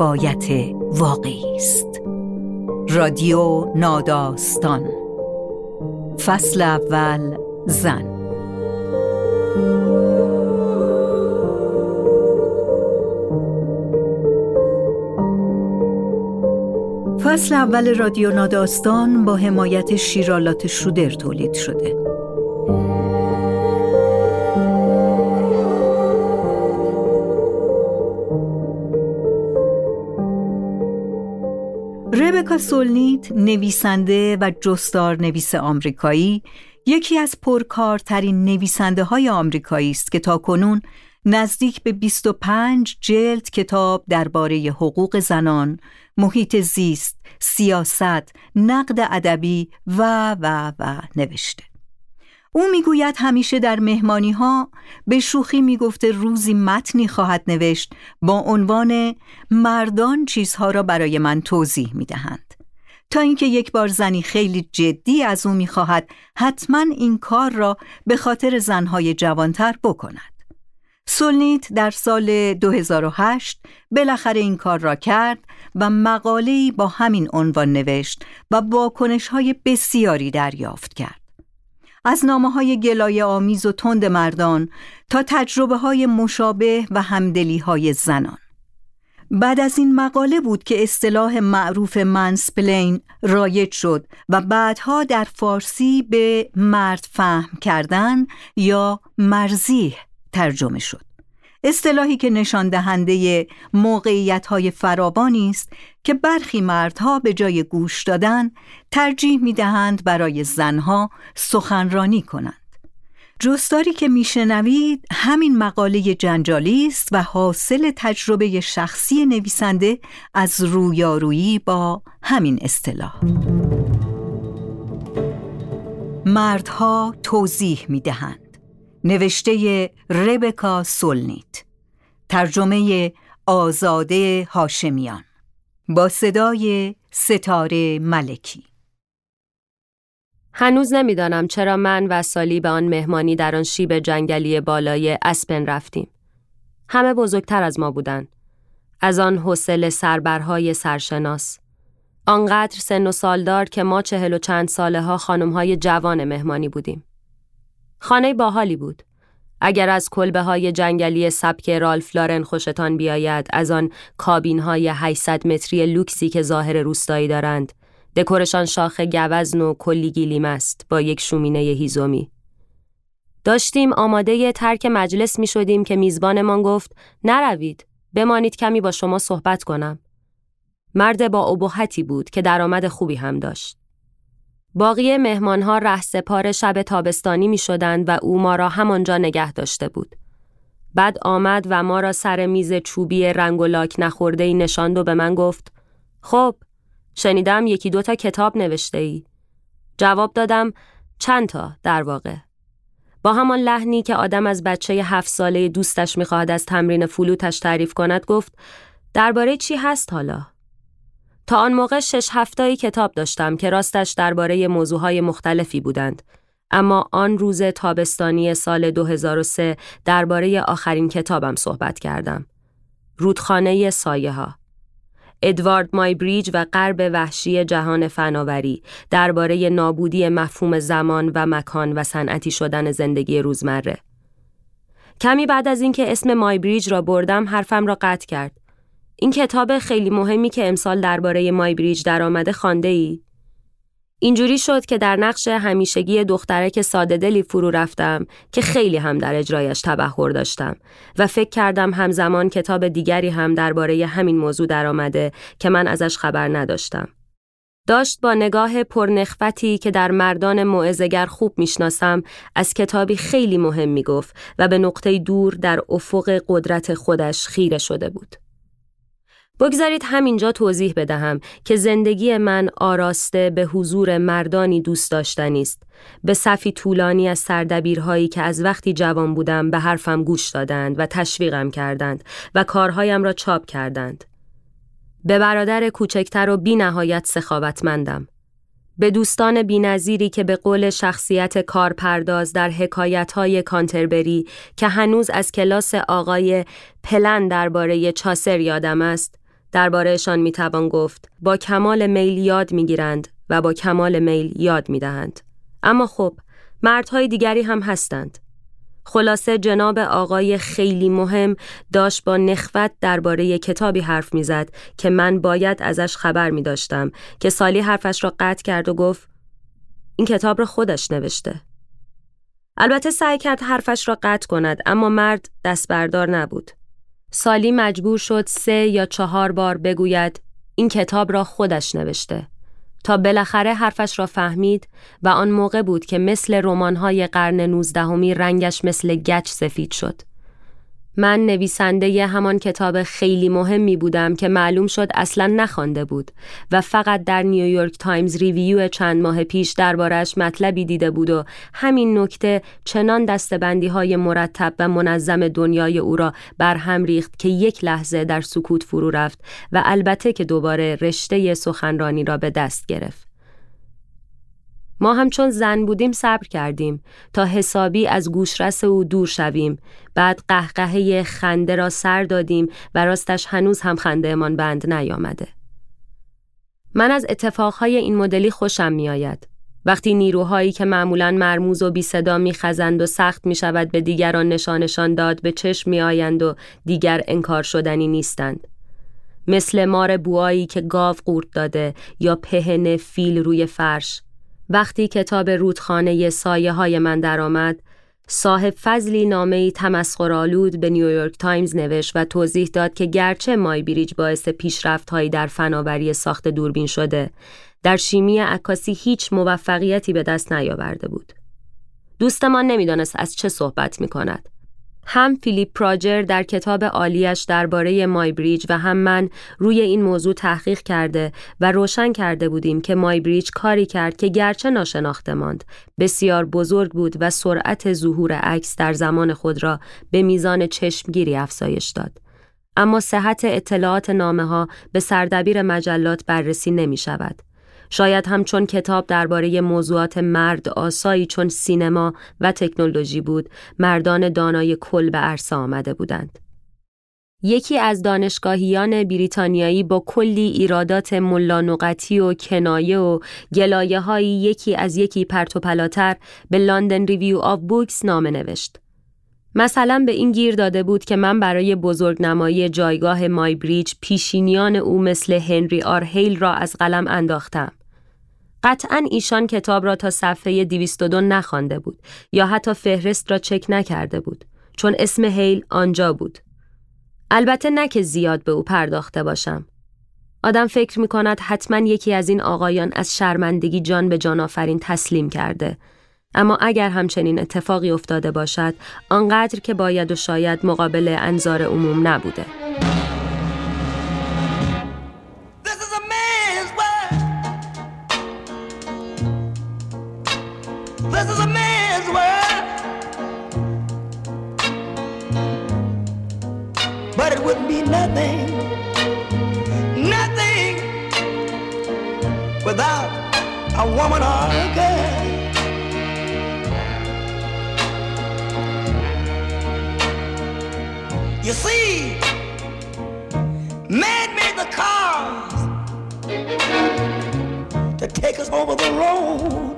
روایت واقعی است. رادیو ناداستان. فصل اول زن. فصل اول رادیو ناداستان با حمایت شیرالات شودر تولید شده. سولنیت نویسنده و جستار نویس آمریکایی یکی از پرکارترین نویسنده های آمریکایی است که تا کنون نزدیک به 25 جلد کتاب درباره حقوق زنان، محیط زیست، سیاست، نقد ادبی و و و نوشته. او می‌گوید همیشه در مهمانی ها به شوخی می‌گفته روزی متنی خواهد نوشت با عنوان مردان چیزها را برای من توضیح می‌دهند تا اینکه یک بار زنی خیلی جدی از او می‌خواهد حتما این کار را به خاطر زنهای جوانتر بکند سولنیت در سال 2008 بالاخره این کار را کرد و مقاله‌ای با همین عنوان نوشت و واکنش های بسیاری دریافت کرد. از نامه های گلایه آمیز و تند مردان تا تجربه های مشابه و همدلی های زنان. بعد از این مقاله بود که اصطلاح معروف منسپلین رایج شد و بعدها در فارسی به مرد فهم کردن یا مرزیح ترجمه شد. اصطلاحی که نشان دهنده موقعیت های فراوانی است که برخی مردها به جای گوش دادن ترجیح می دهند برای زنها سخنرانی کنند. جستاری که میشنوید همین مقاله جنجالی است و حاصل تجربه شخصی نویسنده از رویارویی با همین اصطلاح. مردها توضیح می دهند. نوشته ربکا سولنیت ترجمه آزاده هاشمیان با صدای ستاره ملکی هنوز نمی‌دانم چرا من و سالی به آن مهمانی در آن شیب جنگلی بالای اسپن رفتیم. همه بزرگتر از ما بودند. از آن حوصله سربرهای سرشناس. آنقدر سن و سالدار که ما چهل و چند ساله ها خانم های جوان مهمانی بودیم. خانه باحالی بود. اگر از کلبه های جنگلی سبک رالف لارن خوشتان بیاید از آن کابین های 800 متری لوکسی که ظاهر روستایی دارند دکورشان شاخ گوزن و کلی گیلیم است با یک شومینه هیزومی داشتیم آماده ترک مجلس می شدیم که میزبانمان گفت نروید بمانید کمی با شما صحبت کنم. مرد با ابهتی بود که درآمد خوبی هم داشت. باقی مهمانها ره سپار شب تابستانی می شدند و او ما را همانجا نگه داشته بود. بعد آمد و ما را سر میز چوبی رنگ و لاک نخورده ای نشاند و به من گفت خب شنیدم یکی دوتا کتاب نوشته ای. جواب دادم چند تا در واقع. با همان لحنی که آدم از بچه هفت ساله دوستش می‌خواهد از تمرین فلوتش تعریف کند گفت درباره چی هست حالا؟ تا آن موقع شش هفتایی کتاب داشتم که راستش درباره موضوعهای مختلفی بودند. اما آن روز تابستانی سال 2003 درباره آخرین کتابم صحبت کردم. رودخانه سایه ها. ادوارد مایبریج و غرب وحشی جهان فناوری درباره نابودی مفهوم زمان و مکان و صنعتی شدن زندگی روزمره. کمی بعد از اینکه اسم مایبریج را بردم حرفم را قطع کرد. این کتاب خیلی مهمی که امسال درباره مای بریج درآمده خانده ای؟ اینجوری شد که در نقش همیشگی دخترک ساده دلی فرو رفتم که خیلی هم در اجرایش تبهر داشتم و فکر کردم همزمان کتاب دیگری هم درباره همین موضوع درآمده که من ازش خبر نداشتم. داشت با نگاه پرنخفتی که در مردان معزگر خوب می‌شناسم از کتابی خیلی مهم می‌گفت و به نقطه دور در افق قدرت خودش خیره شده بود. بگذارید همینجا توضیح بدهم که زندگی من آراسته به حضور مردانی دوست داشتنی است. به صفی طولانی از سردبیرهایی که از وقتی جوان بودم به حرفم گوش دادند و تشویقم کردند و کارهایم را چاپ کردند. به برادر کوچکتر و بی نهایت سخاوتمندم. به دوستان بینظیری که به قول شخصیت کارپرداز در های کانتربری که هنوز از کلاس آقای پلن درباره چاسر یادم است دربارهشان می‌توان گفت با کمال میل یاد می‌گیرند و با کمال میل یاد می‌دهند اما خب مردهای دیگری هم هستند خلاصه جناب آقای خیلی مهم داشت با نخوت درباره کتابی حرف می‌زد که من باید ازش خبر می داشتم که سالی حرفش را قطع کرد و گفت این کتاب را خودش نوشته. البته سعی کرد حرفش را قطع کند اما مرد دست بردار نبود. سالی مجبور شد سه یا چهار بار بگوید این کتاب را خودش نوشته. تا بالاخره حرفش را فهمید و آن موقع بود که مثل رمان‌های قرن نوزدهمی رنگش مثل گچ سفید شد. من نویسنده همان کتاب خیلی مهمی بودم که معلوم شد اصلا نخوانده بود و فقط در نیویورک تایمز ریویو چند ماه پیش دربارش مطلبی دیده بود و همین نکته چنان دسته‌بندی های مرتب و منظم دنیای او را برهم ریخت که یک لحظه در سکوت فرو رفت و البته که دوباره رشته سخنرانی را به دست گرفت. ما هم چون زن بودیم صبر کردیم تا حسابی از گوشرس او دور شویم. بعد قهقهه خنده را سر دادیم و راستش هنوز هم خنده امان بند نیامده. من از اتفاقهای این مدلی خوشم میآید. وقتی نیروهایی که معمولا مرموز و بی صدا می خزند و سخت می شود به دیگران نشانشان داد به چشم می آیند و دیگر انکار شدنی نیستند. مثل مار بوایی که گاو قورت داده یا پهن فیل روی فرش. وقتی کتاب رودخانه سایه های من درآمد، صاحب فضلی نامه تمسخرآلود به نیویورک تایمز نوشت و توضیح داد که گرچه مای بریج باعث پیشرفت هایی در فناوری ساخت دوربین شده، در شیمی عکاسی هیچ موفقیتی به دست نیاورده بود. دوستمان نمی‌دانست از چه صحبت می کند. هم فیلیپ پراجر در کتاب عالیش درباره مای بریج و هم من روی این موضوع تحقیق کرده و روشن کرده بودیم که مای بریج کاری کرد که گرچه ناشناخته ماند بسیار بزرگ بود و سرعت ظهور عکس در زمان خود را به میزان چشمگیری افزایش داد. اما صحت اطلاعات نامه ها به سردبیر مجلات بررسی نمی شود. شاید هم چون کتاب درباره موضوعات مرد آسایی چون سینما و تکنولوژی بود مردان دانای کل به عرصه آمده بودند یکی از دانشگاهیان بریتانیایی با کلی ایرادات ملانقطی و کنایه و گلایه هایی یکی از یکی پرت‌وپلاتر به لندن ریویو آف بوکس نامه نوشت. مثلا به این گیر داده بود که من برای بزرگنمایی جایگاه مای بریج پیشینیان او مثل هنری آر هیل را از قلم انداختم. قطعا ایشان کتاب را تا صفحه 202 نخوانده بود یا حتی فهرست را چک نکرده بود چون اسم هیل آنجا بود. البته نه که زیاد به او پرداخته باشم. آدم فکر می کند حتما یکی از این آقایان از شرمندگی جان به جان آفرین تسلیم کرده. اما اگر همچنین اتفاقی افتاده باشد آنقدر که باید و شاید مقابل انظار عموم نبوده. Wouldn't be nothing, nothing without a woman or a girl. You see, man made the cars to take us over the road.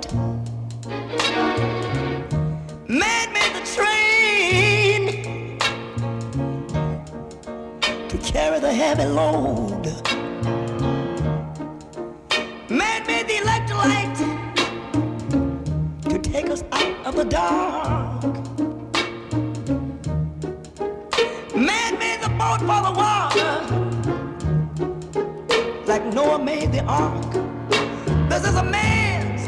Heavy load. Man made the electric light to take us out of the dark. Man made the boat for the water, like Noah made the ark. This is a man's,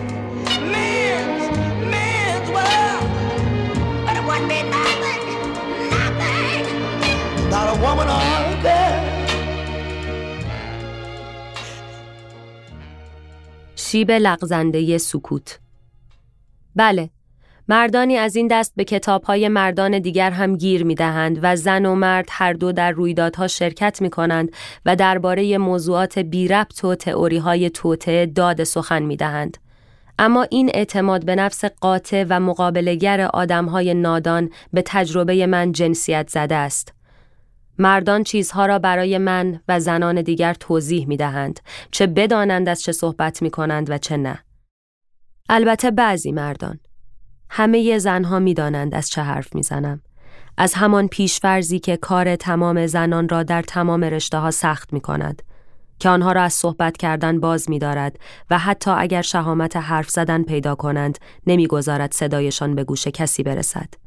man's, man's world. But it wouldn't be nothing, nothing. Not a woman or شیب لغزنده سکوت بله مردانی از این دست به کتابهای مردان دیگر هم گیر می دهند و زن و مرد هر دو در رویدادها شرکت می کنند و درباره موضوعات بی ربط و تئوری های توته داد سخن می دهند. اما این اعتماد به نفس قاطع و مقابلگر آدمهای نادان به تجربه من جنسیت زده است. مردان چیزها را برای من و زنان دیگر توضیح می دهند چه بدانند از چه صحبت می کنند و چه نه. البته بعضی مردان. همه زنها می دانند از چه حرف می زنم. از همان پیشفرزی که کار تمام زنان را در تمام رشته ها سخت می کند. که آنها را از صحبت کردن باز می دارد و حتی اگر شهامت حرف زدن پیدا کنند نمی‌گذارد صدایشان به گوش کسی برسد.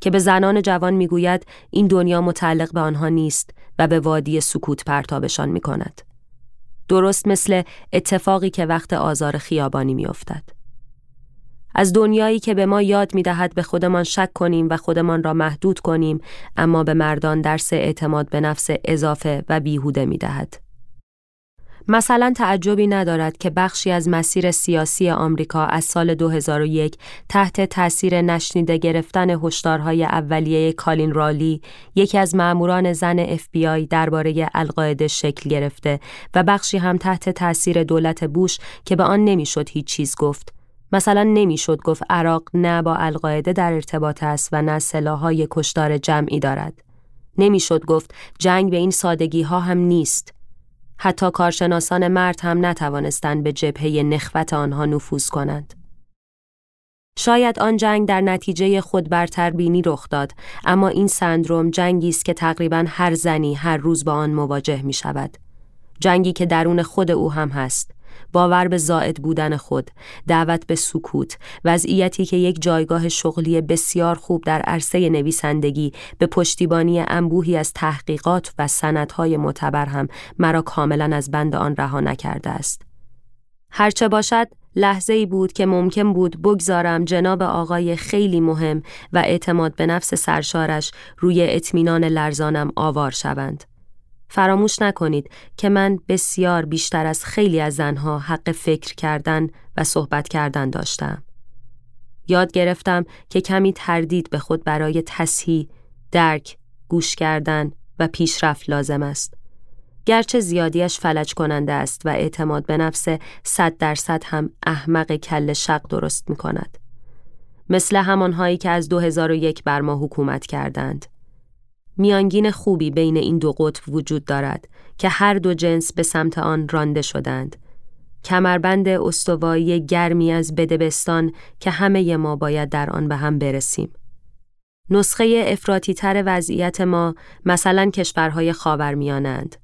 که به زنان جوان می‌گوید این دنیا متعلق به آنها نیست و به وادی سکوت پرتابشان می کند. درست مثل اتفاقی که وقت آزار خیابانی میافتد. از دنیایی که به ما یاد می دهد به خودمان شک کنیم و خودمان را محدود کنیم اما به مردان درس اعتماد به نفس اضافه و بیهوده می دهد. مثلا تعجبی ندارد که بخشی از مسیر سیاسی آمریکا از سال 2001 تحت تاثیر نشنیده گرفتن هشدارهای اولیه کالین رالی یکی از ماموران زن FBI درباره القاعده شکل گرفته و بخشی هم تحت تاثیر دولت بوش که به آن نمی‌شد هیچ چیز گفت. مثلا نمی‌شد گفت عراق نه با القاعده در ارتباط است و نه سلاحهای کشتار جمعی دارد. نمی‌شد گفت جنگ به این سادگی ها هم نیست. حتی کارشناسان مرد هم نتوانستند به جبهه نخوت آنها نفوذ کنند. شاید آن جنگ در نتیجه خود برتر بینی رخ داد اما این سندروم جنگی است که تقریبا هر زنی هر روز با آن مواجه می شود. جنگی که درون خود او هم هست باور به زائد بودن خود، دعوت به سکوت، وضعیتی که یک جایگاه شغلی بسیار خوب در عرصه نویسندگی به پشتیبانی انبوهی از تحقیقات و سندهای معتبر هم مرا کاملا از بند آن رها نکرده است. هرچه باشد لحظه ای بود که ممکن بود بگذارم جناب آقای خیلی مهم و اعتماد به نفس سرشارش روی اطمینان لرزانم آوار شوند. فراموش نکنید که من بسیار بیشتر از خیلی از زنها حق فکر کردن و صحبت کردن داشتم. یاد گرفتم که کمی تردید به خود برای تصحیح، درک، گوش کردن و پیشرفت لازم است. گرچه زیادیش فلج کننده است و اعتماد به نفس صد درصد هم احمق کل شق درست می کند. مثل همانهایی که از 2001 بر ما حکومت کردند. میانگین خوبی بین این دو قطب وجود دارد که هر دو جنس به سمت آن رانده شدند. کمربند استوایی گرمی از بدبستان که همه ما باید در آن به هم برسیم. نسخه افراتی تر وضعیت ما مثلا کشورهای خاورمیانند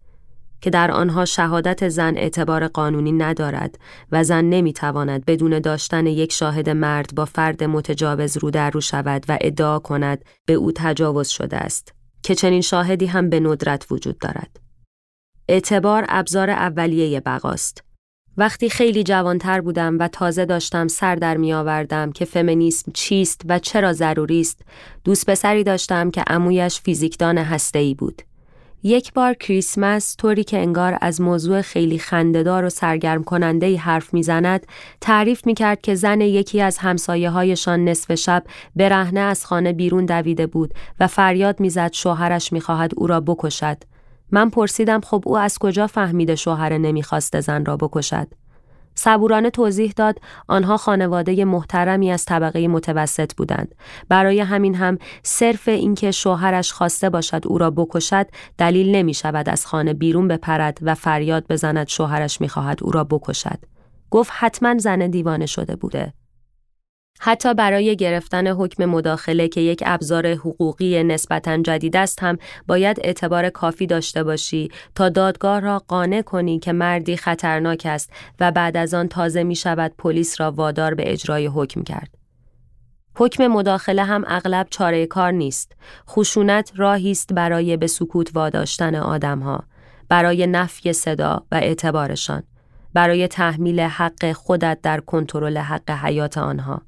که در آنها شهادت زن اعتبار قانونی ندارد و زن نمی‌تواند بدون داشتن یک شاهد مرد با فرد متجاوز رو در رو شود و ادعا کند به او تجاوز شده است. که چنین شاهدی هم به ندرت وجود دارد. اعتبار ابزار اولیه بقاست. وقتی خیلی جوانتر بودم و تازه داشتم سر در می آوردم که فمینیسم چیست و چرا ضروری است، دوست پسری داشتم که امویش فیزیکدان هسته‌ای بود. یک بار کریسمس طوری که انگار از موضوع خیلی خندهدار و سرگرم کننده ای حرف می‌زند تعریف می‌کرد که زن یکی از همسایه هایشان نصف شب برهنه از خانه بیرون دویده بود و فریاد می‌زد شوهرش می‌خواهد او را بکشد. من پرسیدم خب او از کجا فهمیده شوهر نمی‌خواسته زن را بکشد؟ صبورانه توضیح داد آنها خانواده محترمی از طبقه متوسط بودند. برای همین هم صرف اینکه شوهرش خواسته باشد او را بکشد دلیل نمی شود از خانه بیرون بپرد و فریاد بزند شوهرش می خواهد او را بکشد. گفت حتما زن دیوانه شده بوده. حتی برای گرفتن حکم مداخله که یک ابزار حقوقی نسبتا جدید است هم باید اعتبار کافی داشته باشی تا دادگاه را قانع کنی که مردی خطرناک است و بعد از آن تازه می شود پلیس را وادار به اجرای حکم کرد. حکم مداخله هم اغلب چاره کار نیست. خشونت راهی است برای به سکوت واداشتن آدمها، برای نفی صدا و اعتبارشان، برای تحمیل حق خودت در کنترل حق حیات آنها.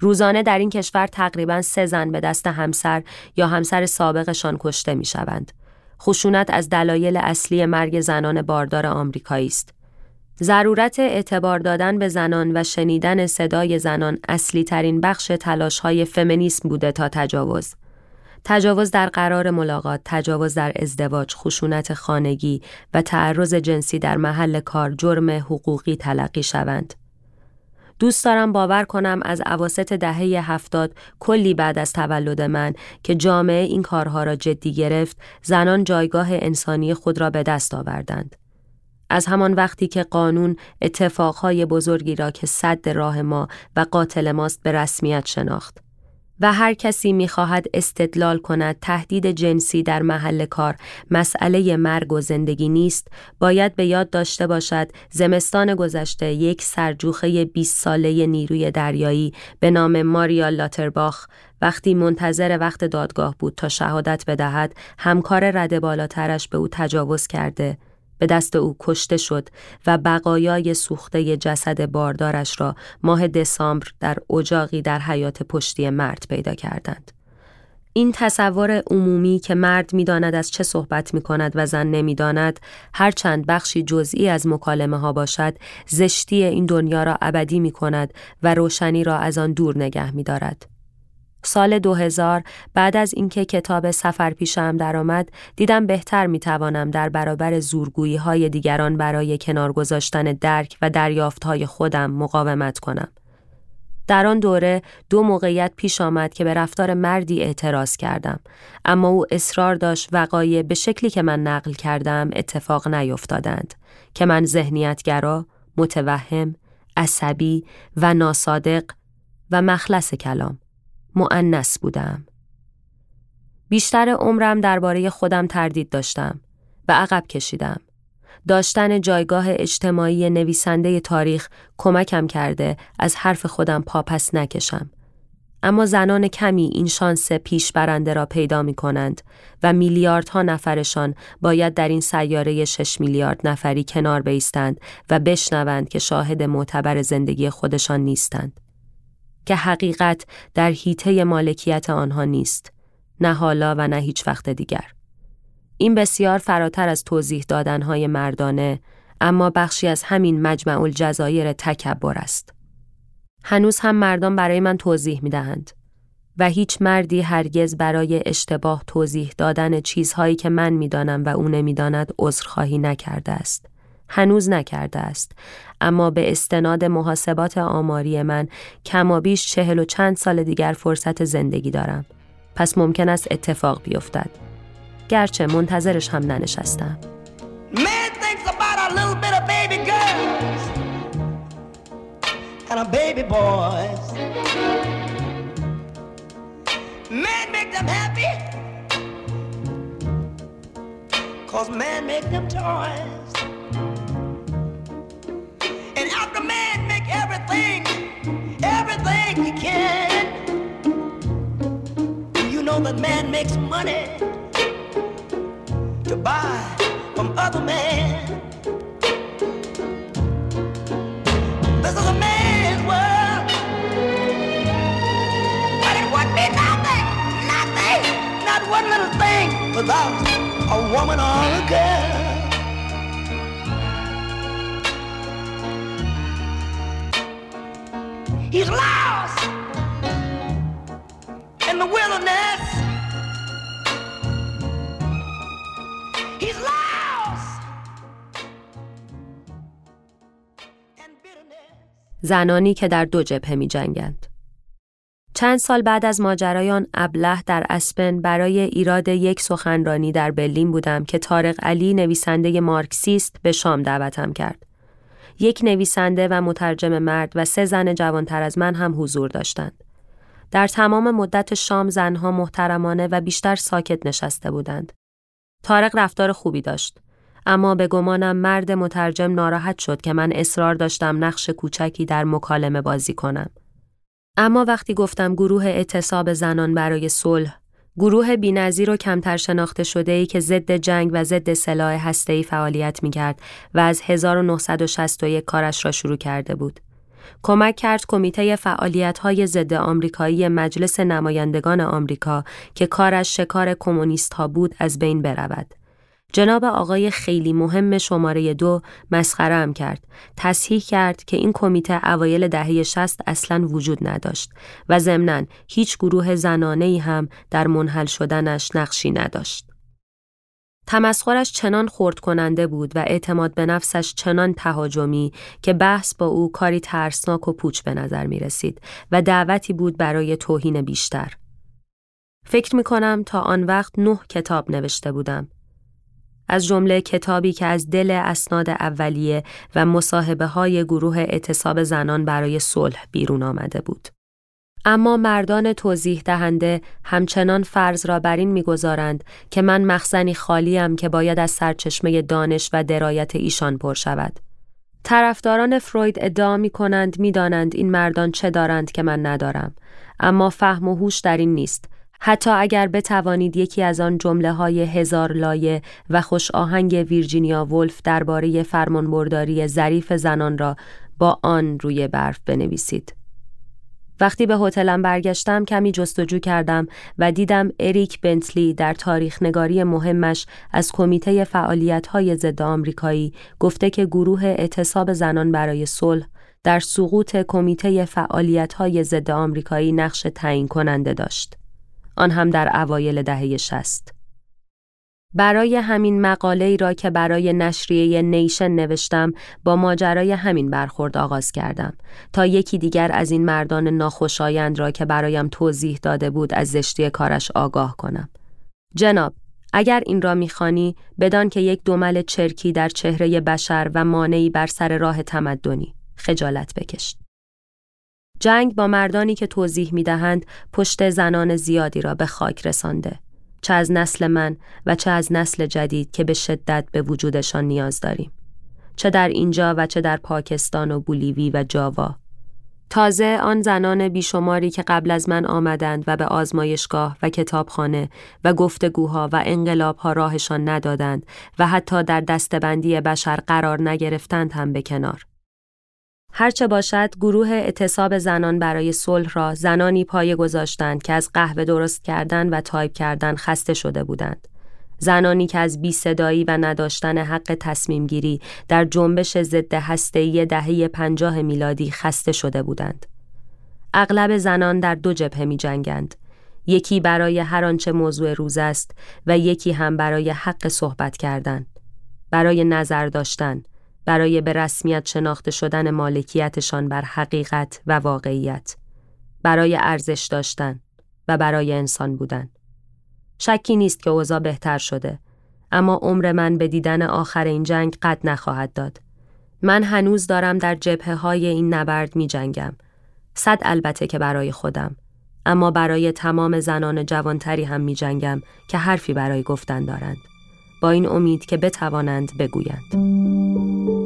روزانه در این کشور تقریبا سه زن به دست همسر یا همسر سابقشان کشته می شوند. خشونت از دلایل اصلی مرگ زنان باردار آمریکایی است. ضرورت اعتبار دادن به زنان و شنیدن صدای زنان اصلی ترین بخش تلاش های فمینیسم بوده تا تجاوز. تجاوز در قرار ملاقات، تجاوز در ازدواج، خشونت خانگی و تعرض جنسی در محل کار جرم حقوقی تلقی شوند. دوست دارم باور کنم از عواست دهه هفتاد کلی بعد از تولد من که جامعه این کارها را جدی گرفت زنان جایگاه انسانی خود را به دست آوردند. از همان وقتی که قانون اتفاقهای بزرگی را که صد راه ما و قاتل ماست به رسمیت شناخت. و هر کسی می‌خواهد استدلال کند تهدید جنسی در محل کار مسئله مرگ و زندگی نیست. باید به یاد داشته باشد زمستان گذشته یک سرجوخه 20 ساله نیروی دریایی به نام ماریا لاترباخ وقتی منتظر وقت دادگاه بود تا شهادت بدهد همکار رده بالاترش به او تجاوز کرده. به دست او کشته شد و بقایای سوخته جسد باردارش را ماه دسامبر در اجاقی در حیات پشتی مرد پیدا کردند. این تصور عمومی که مرد می‌داند از چه صحبت می کند و زن نمی‌داند هرچند بخشی جزئی از مکالمه ها باشد زشتی این دنیا را ابدی می کند و روشنی را از آن دور نگه می دارد. سال 2000 بعد از اینکه کتاب سفر پیشم درآمد دیدم بهتر می توانم در برابر زورگویی های دیگران برای کنار گذاشتن درک و دریافت های خودم مقاومت کنم. در آن دوره دو موقعیت پیش آمد که به رفتار مردی اعتراض کردم اما او اصرار داشت وقایع به شکلی که من نقل کردم اتفاق نیفتادند که من ذهنیتگرا، متوهم، عصبی و ناصادق و مخلص کلام معنس بودم. بیشتر عمرم درباره خودم تردید داشتم و عقب کشیدم. داشتن جایگاه اجتماعی نویسنده تاریخ کمکم کرده از حرف خودم پاپس نکشم. اما زنان کمی این شانس پیش برنده را پیدا می کنند و میلیاردها نفرشان باید در این سیاره 6 میلیارد نفری کنار بیستند و بشنوند که شاهد معتبر زندگی خودشان نیستند. که حقیقت در حیطه مالکیت آنها نیست نه حالا و نه هیچ وقت دیگر. این بسیار فراتر از توضیح دادنهای مردانه اما بخشی از همین مجمع الجزایر تکبر است. هنوز هم مردان برای من توضیح می دهند و هیچ مردی هرگز برای اشتباه توضیح دادن چیزهایی که من می‌دانم و او نمی‌داند عذرخواهی نکرده است. هنوز نکرده است. اما به استناد محاسبات آماری من کمابیش چهل و چند سال دیگر فرصت زندگی دارم. پس ممکن است اتفاق بیفتد. گرچه منتظرش هم ننشستم. Cause man make them toys. Everything he can, you know that man makes money to buy from other men. This is a man's world, but it would be nothing, nothing, not one little thing without a woman or a girl. He's in the wilderness. He's lost. زنانی که در دو جبهه می جنگند. چند سال بعد از ماجرای آن ابله در اسپن برای ایراد یک سخنرانی در برلین بودم که طارق علی نویسنده مارکسیست به شام دعوتم کرد. یک نویسنده و مترجم مرد و سه زن جوانتر از من هم حضور داشتند. در تمام مدت شام زنها محترمانه و بیشتر ساکت نشسته بودند. تارق رفتار خوبی داشت. اما به گمانم مرد مترجم ناراحت شد که من اصرار داشتم نقش کوچکی در مکالمه بازی کنم. اما وقتی گفتم گروه اعتصاب زنان برای صلح گروه بینظیر و کمتر شناخته شده ای که ضد جنگ و ضد سلاح هسته‌ای فعالیت می‌کرد و از 1961 کارش را شروع کرده بود. کمک کرد کمیته های ضد آمریکایی مجلس نمایندگان آمریکا که کارش شکار کمونیست ها بود از بین برود. جناب آقای خیلی مهم شماره دو مسخره هم کرد. تصحیح کرد که این کمیته اوایل دهه شست اصلا وجود نداشت و ضمناً هیچ گروه زنانه ای هم در منحل شدنش نقشی نداشت. تمسخرش چنان خورد کننده بود و اعتماد به نفسش چنان تهاجمی که بحث با او کاری ترسناک و پوچ به نظر می رسید و دعوتی بود برای توهین بیشتر. فکر می کنم تا آن وقت نه کتاب نوشته بودم. از جمله کتابی که از دل اسناد اولیه و مصاحبه های گروه اعتصاب زنان برای صلح بیرون آمده بود. اما مردان توضیح دهنده همچنان فرض را بر این می‌گذارند که من مخزنی خالیم که باید از سرچشمه دانش و درایت ایشان پر شود. طرفداران فروید ادعا می کنند می دانند این مردان چه دارند که من ندارم اما فهم و هوش در این نیست حتی اگر بتوانید یکی از آن جمله های هزار لایه و خوش آهنگ ویرجینیا ولف درباره فرمانبرداری ظریف زنان را با آن روی برف بنویسید. وقتی به هتلم برگشتم کمی جستجو کردم و دیدم اریک بنتلی در تاریخ نگاری مهمش از کمیته فعالیت های ضد آمریکایی گفته که گروه اعتصاب زنان برای صلح در سقوط کمیته فعالیت های ضد آمریکایی نقش تعیین کننده داشت. آن هم در اوایل دهه شست. برای همین مقاله ای را که برای نشریه نیشن نوشتم با ماجرای همین برخورد آغاز کردم تا یکی دیگر از این مردان ناخوشایند را که برایم توضیح داده بود از زشتی کارش آگاه کنم. جناب، اگر این را می‌خوانی بدان که یک دومل چرکی در چهره بشر و مانعی بر سر راه تمدنی خجالت بکشت. جنگ با مردانی که توضیح می‌دهند پشت زنان زیادی را به خاک رسانده. چه از نسل من و چه از نسل جدید که به شدت به وجودشان نیاز داریم. چه در اینجا و چه در پاکستان و بولیوی و جاوا. تازه آن زنان بیشماری که قبل از من آمدند و به آزمایشگاه و کتابخانه و گفتگوها و انقلابها راهشان ندادند و حتی در دستبندی بشر قرار نگرفتند هم به کنار. هرچه باشد گروه اعتصاب زنان برای صلح را زنانی پایه گذاشتند که از قهوه درست کردن و تایپ کردن خسته شده بودند. زنانی که از بی صدایی و نداشتن حق تصمیم گیری در جنبش ضد هسته‌ای دهه پنجاه میلادی خسته شده بودند. اغلب زنان در دو جبهه می جنگند. یکی برای هر آنچه موضوع روز است و یکی هم برای حق صحبت کردن. برای نظر داشتن، برای به رسمیت شناخته شدن مالکیتشان بر حقیقت و واقعیت برای ارزش داشتن و برای انسان بودن. شکی نیست که اوضاع بهتر شده اما عمر من به دیدن آخر این جنگ قد نخواهد داد. من هنوز دارم در جبهه های این نبرد می جنگم صد البته که برای خودم اما برای تمام زنان جوانتری هم می جنگم که حرفی برای گفتن دارند. با این امید که بتوانند بگویند.